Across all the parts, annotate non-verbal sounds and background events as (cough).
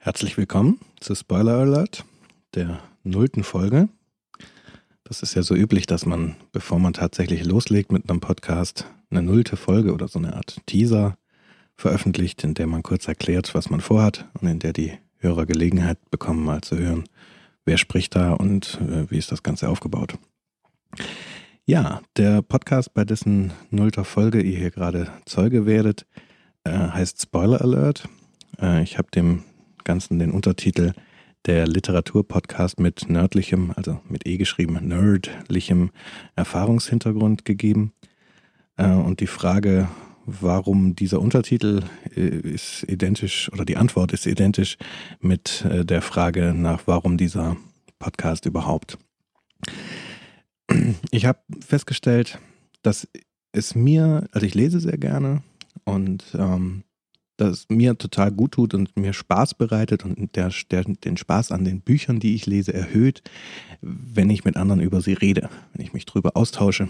Herzlich willkommen zu Spoiler Alert, der nullten Folge. Das ist ja so üblich, dass man, bevor man tatsächlich loslegt mit einem Podcast, eine nullte Folge oder so eine Art Teaser veröffentlicht, in der man kurz erklärt, was man vorhat und in der die Hörer Gelegenheit bekommen, mal zu hören, wer spricht da und äh, wie ist das Ganze aufgebaut. Ja, der Podcast, bei dessen nullter Folge ihr hier gerade Zeuge werdet, äh, heißt Spoiler Alert. Äh, ich habe dem Ganzen den Untertitel der Literaturpodcast mit nördlichem, also mit E geschrieben, nerdlichem Erfahrungshintergrund gegeben. Äh, und die Frage, warum dieser Untertitel äh, ist identisch oder die Antwort ist identisch mit äh, der Frage nach, warum dieser Podcast überhaupt. Ich habe festgestellt, dass es mir, also ich lese sehr gerne und ähm, das mir total gut tut und mir Spaß bereitet und der, der, den Spaß an den Büchern, die ich lese, erhöht, wenn ich mit anderen über sie rede, wenn ich mich drüber austausche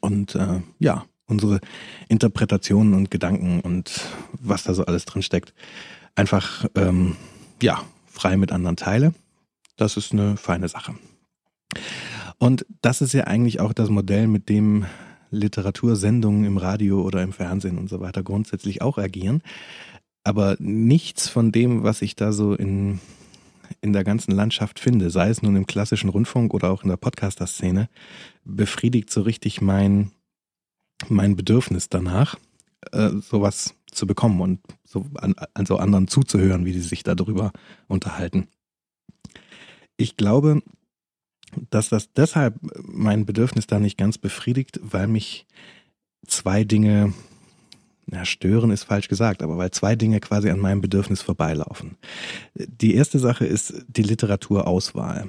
und äh, ja, unsere Interpretationen und Gedanken und was da so alles drin steckt, einfach ähm, ja, frei mit anderen teile. Das ist eine feine Sache. Und das ist ja eigentlich auch das Modell, mit dem Literatursendungen im Radio oder im Fernsehen und so weiter grundsätzlich auch agieren. Aber nichts von dem, was ich da so in, in der ganzen Landschaft finde, sei es nun im klassischen Rundfunk oder auch in der Podcaster-Szene, befriedigt so richtig mein, mein Bedürfnis danach, äh, sowas zu bekommen und so an, an so anderen zuzuhören, wie sie sich darüber unterhalten. Ich glaube, dass das deshalb mein Bedürfnis da nicht ganz befriedigt, weil mich zwei Dinge, na, stören ist falsch gesagt, aber weil zwei Dinge quasi an meinem Bedürfnis vorbeilaufen. Die erste Sache ist die Literaturauswahl.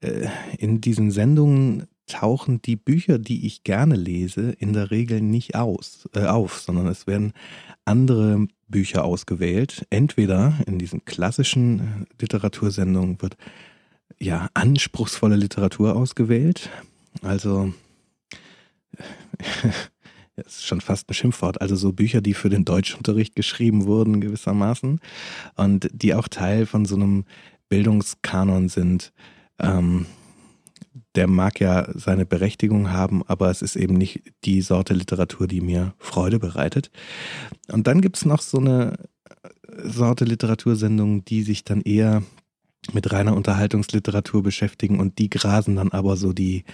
Äh, in diesen Sendungen tauchen die Bücher, die ich gerne lese, in der Regel nicht aus, äh, auf, sondern es werden andere Bücher ausgewählt. Entweder in diesen klassischen Literatursendungen wird ja, anspruchsvolle Literatur ausgewählt. Also, (laughs) das ist schon fast ein Schimpfwort. Also so Bücher, die für den Deutschunterricht geschrieben wurden gewissermaßen und die auch Teil von so einem Bildungskanon sind. Ähm, der mag ja seine Berechtigung haben, aber es ist eben nicht die Sorte Literatur, die mir Freude bereitet. Und dann gibt es noch so eine Sorte Literatursendung, die sich dann eher mit reiner Unterhaltungsliteratur beschäftigen und die grasen dann aber so die,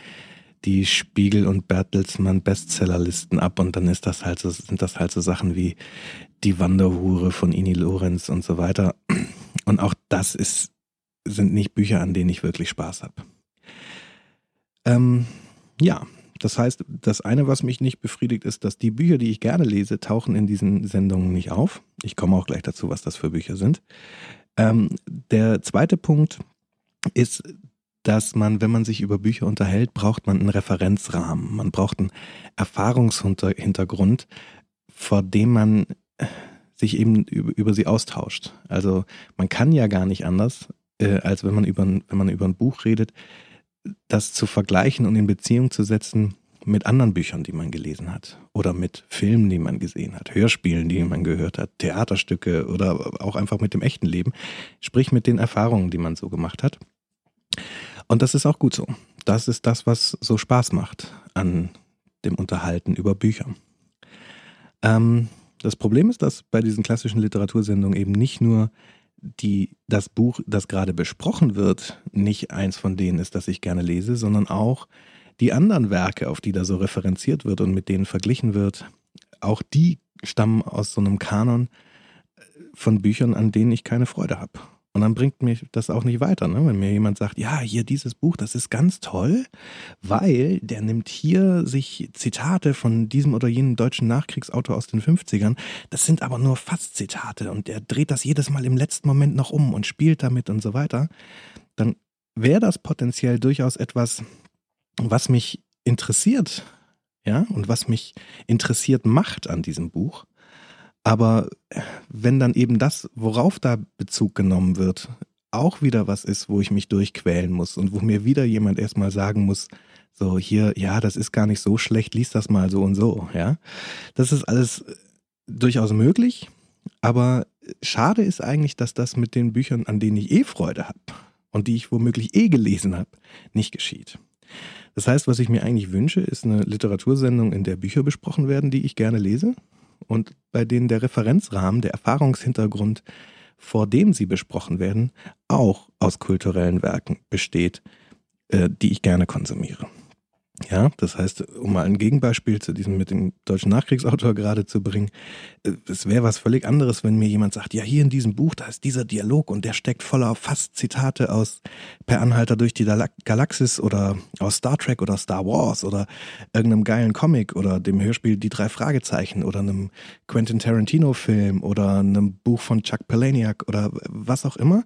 die Spiegel und Bertelsmann Bestsellerlisten ab und dann ist das halt so, sind das halt so Sachen wie Die Wanderhure von Ini Lorenz und so weiter. Und auch das ist, sind nicht Bücher, an denen ich wirklich Spaß habe. Ähm, ja, das heißt, das eine, was mich nicht befriedigt, ist, dass die Bücher, die ich gerne lese, tauchen in diesen Sendungen nicht auf. Ich komme auch gleich dazu, was das für Bücher sind. Ähm, der zweite Punkt ist, dass man, wenn man sich über Bücher unterhält, braucht man einen Referenzrahmen. Man braucht einen Erfahrungshintergrund, vor dem man sich eben über, über sie austauscht. Also man kann ja gar nicht anders, äh, als wenn man über, wenn man über ein Buch redet, das zu vergleichen und in Beziehung zu setzen mit anderen Büchern, die man gelesen hat oder mit Filmen, die man gesehen hat, Hörspielen, die man gehört hat, Theaterstücke oder auch einfach mit dem echten Leben, sprich mit den Erfahrungen, die man so gemacht hat. Und das ist auch gut so. Das ist das, was so Spaß macht an dem Unterhalten über Bücher. Ähm, das Problem ist, dass bei diesen klassischen Literatursendungen eben nicht nur die, das Buch, das gerade besprochen wird, nicht eins von denen ist, das ich gerne lese, sondern auch die anderen Werke, auf die da so referenziert wird und mit denen verglichen wird, auch die stammen aus so einem Kanon äh, von Büchern, an denen ich keine Freude habe. Und dann bringt mich das auch nicht weiter, ne? wenn mir jemand sagt, ja, hier dieses Buch, das ist ganz toll, weil der nimmt hier sich Zitate von diesem oder jenem deutschen Nachkriegsautor aus den 50ern, das sind aber nur fast Zitate und der dreht das jedes Mal im letzten Moment noch um und spielt damit und so weiter, dann wäre das potenziell durchaus etwas, was mich interessiert, ja, und was mich interessiert macht an diesem Buch. Aber wenn dann eben das, worauf da Bezug genommen wird, auch wieder was ist, wo ich mich durchquälen muss und wo mir wieder jemand erstmal sagen muss, so hier, ja, das ist gar nicht so schlecht, lies das mal so und so, ja. Das ist alles durchaus möglich, aber schade ist eigentlich, dass das mit den Büchern, an denen ich eh Freude habe und die ich womöglich eh gelesen habe, nicht geschieht. Das heißt, was ich mir eigentlich wünsche, ist eine Literatursendung, in der Bücher besprochen werden, die ich gerne lese und bei denen der Referenzrahmen, der Erfahrungshintergrund, vor dem sie besprochen werden, auch aus kulturellen Werken besteht, äh, die ich gerne konsumiere. Ja, das heißt, um mal ein Gegenbeispiel zu diesem mit dem deutschen Nachkriegsautor gerade zu bringen, äh, es wäre was völlig anderes, wenn mir jemand sagt, ja, hier in diesem Buch, da ist dieser Dialog und der steckt voller fast Zitate aus Per Anhalter durch die Galaxis oder aus Star Trek oder Star Wars oder irgendeinem geilen Comic oder dem Hörspiel Die drei Fragezeichen oder einem Quentin Tarantino Film oder einem Buch von Chuck Palahniuk oder was auch immer.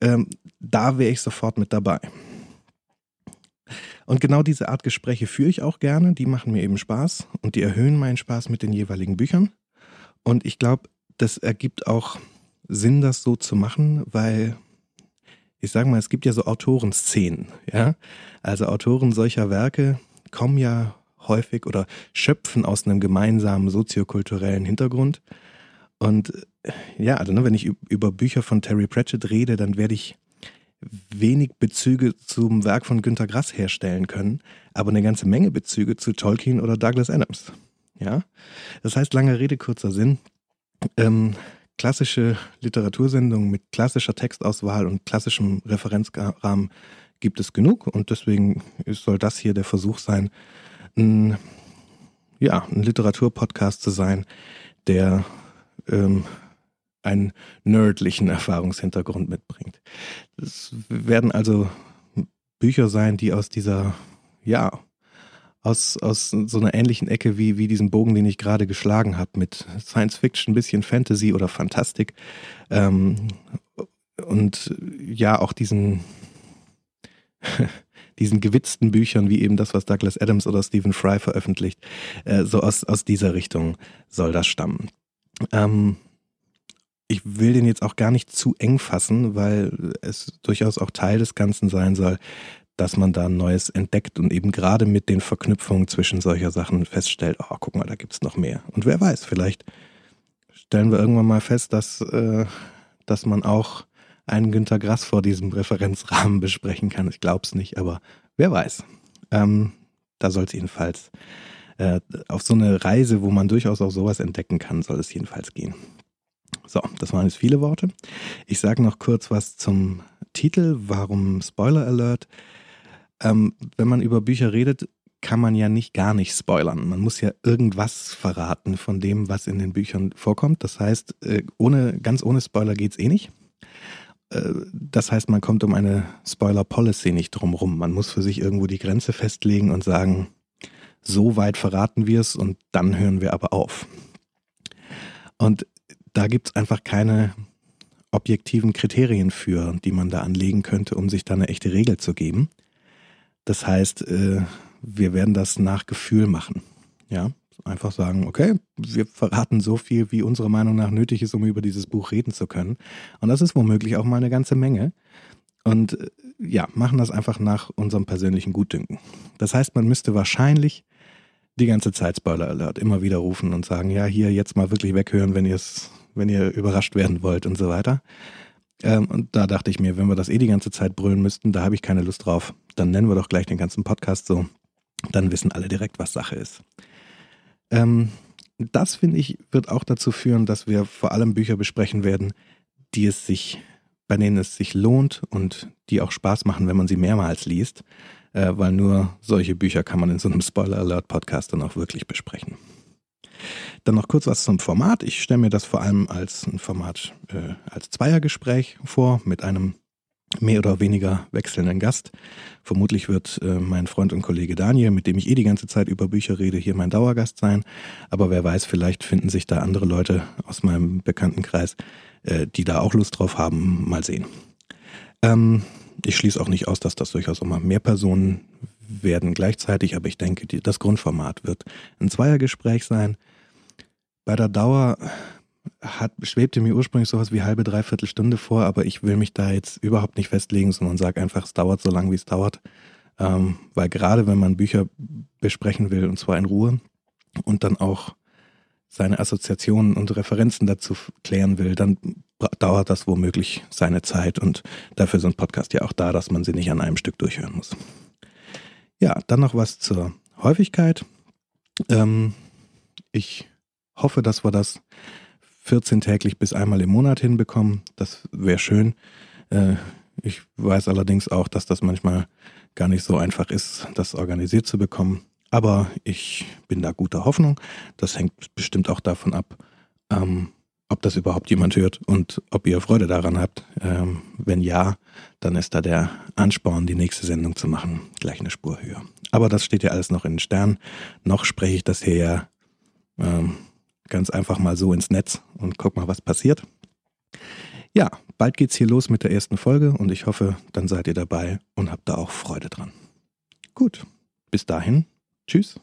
Ähm, da wäre ich sofort mit dabei. Und genau diese Art Gespräche führe ich auch gerne. Die machen mir eben Spaß und die erhöhen meinen Spaß mit den jeweiligen Büchern. Und ich glaube, das ergibt auch Sinn, das so zu machen, weil ich sage mal, es gibt ja so Autorenszenen, ja. Also Autoren solcher Werke kommen ja häufig oder schöpfen aus einem gemeinsamen soziokulturellen Hintergrund. Und ja, also ne, wenn ich über Bücher von Terry Pratchett rede, dann werde ich wenig Bezüge zum Werk von Günter Grass herstellen können, aber eine ganze Menge Bezüge zu Tolkien oder Douglas Adams. Ja, das heißt, lange Rede, kurzer Sinn. Ähm, klassische Literatursendungen mit klassischer Textauswahl und klassischem Referenzrahmen gibt es genug und deswegen soll das hier der Versuch sein, ein, ja, ein Literaturpodcast zu sein, der ähm, einen nerdlichen (laughs) Erfahrungshintergrund mitbringt. Es werden also Bücher sein, die aus dieser, ja, aus, aus so einer ähnlichen Ecke wie, wie diesen Bogen, den ich gerade geschlagen habe, mit Science Fiction, bisschen Fantasy oder Fantastik. Ähm, und ja, auch diesen, (laughs) diesen gewitzten Büchern, wie eben das, was Douglas Adams oder Stephen Fry veröffentlicht, äh, so aus, aus dieser Richtung soll das stammen. Ähm, ich will den jetzt auch gar nicht zu eng fassen, weil es durchaus auch Teil des Ganzen sein soll, dass man da ein Neues entdeckt und eben gerade mit den Verknüpfungen zwischen solcher Sachen feststellt, oh, guck mal, da gibt's noch mehr. Und wer weiß, vielleicht stellen wir irgendwann mal fest, dass, äh, dass man auch einen Günter Grass vor diesem Referenzrahmen (laughs) besprechen kann. Ich glaube es nicht, aber wer weiß. Ähm, da soll es jedenfalls äh, auf so eine Reise, wo man durchaus auch sowas entdecken kann, soll es jedenfalls gehen. So, das waren jetzt viele Worte. Ich sage noch kurz was zum Titel. Warum Spoiler Alert? Ähm, wenn man über Bücher redet, kann man ja nicht gar nicht spoilern. Man muss ja irgendwas verraten von dem, was in den Büchern vorkommt. Das heißt, äh, ohne, ganz ohne Spoiler geht's eh nicht. Äh, das heißt, man kommt um eine Spoiler-Policy nicht drumrum. Man muss für sich irgendwo die Grenze festlegen und sagen, so weit verraten wir es und dann hören wir aber auf. Und da gibt es einfach keine objektiven Kriterien für, die man da anlegen könnte, um sich da eine echte Regel zu geben. Das heißt, äh, wir werden das nach Gefühl machen. Ja, einfach sagen, okay, wir verraten so viel, wie unserer Meinung nach nötig ist, um über dieses Buch reden zu können. Und das ist womöglich auch mal eine ganze Menge. Und äh, ja, machen das einfach nach unserem persönlichen Gutdünken. Das heißt, man müsste wahrscheinlich die ganze Zeit Spoiler Alert immer wieder rufen und sagen, ja, hier jetzt mal wirklich weghören, wenn ihr es wenn ihr überrascht werden wollt und so weiter. Ähm, und da dachte ich mir, wenn wir das eh die ganze Zeit brüllen müssten, da habe ich keine Lust drauf. Dann nennen wir doch gleich den ganzen Podcast so. Dann wissen alle direkt, was Sache ist. Ähm, das, finde ich, wird auch dazu führen, dass wir vor allem Bücher besprechen werden, die es sich, bei denen es sich lohnt und die auch Spaß machen, wenn man sie mehrmals liest, äh, weil nur solche Bücher kann man in so einem Spoiler Alert Podcast dann auch wirklich besprechen. Dann noch kurz was zum Format. Ich stelle mir das vor allem als ein Format, äh, als Zweiergespräch vor mit einem mehr oder weniger wechselnden Gast. Vermutlich wird äh, mein Freund und Kollege Daniel, mit dem ich eh die ganze Zeit über Bücher rede, hier mein Dauergast sein. Aber wer weiß, vielleicht finden sich da andere Leute aus meinem Bekanntenkreis, äh, die da auch Lust drauf haben. Mal sehen. Ähm, ich schließe auch nicht aus, dass das durchaus mal mehr Personen werden gleichzeitig, aber ich denke, die, das Grundformat wird ein Zweiergespräch sein. Bei der Dauer hat, schwebte mir ursprünglich sowas wie halbe, dreiviertel Stunde vor, aber ich will mich da jetzt überhaupt nicht festlegen, sondern sage einfach, es dauert so lange, wie es dauert. Ähm, weil gerade wenn man Bücher besprechen will, und zwar in Ruhe, und dann auch seine Assoziationen und Referenzen dazu klären will, dann dauert das womöglich seine Zeit und dafür ist ein Podcast ja auch da, dass man sie nicht an einem Stück durchhören muss. Ja, dann noch was zur Häufigkeit. Ähm, ich hoffe, dass wir das 14 täglich bis einmal im Monat hinbekommen. Das wäre schön. Äh, ich weiß allerdings auch, dass das manchmal gar nicht so einfach ist, das organisiert zu bekommen. Aber ich bin da guter Hoffnung. Das hängt bestimmt auch davon ab, ähm, ob das überhaupt jemand hört und ob ihr Freude daran habt. Ähm, wenn ja, dann ist da der Ansporn, die nächste Sendung zu machen, gleich eine Spur höher. Aber das steht ja alles noch in den Sternen. Noch spreche ich das hier ja ähm, ganz einfach mal so ins Netz und guck mal, was passiert. Ja, bald geht's hier los mit der ersten Folge und ich hoffe, dann seid ihr dabei und habt da auch Freude dran. Gut, bis dahin, tschüss.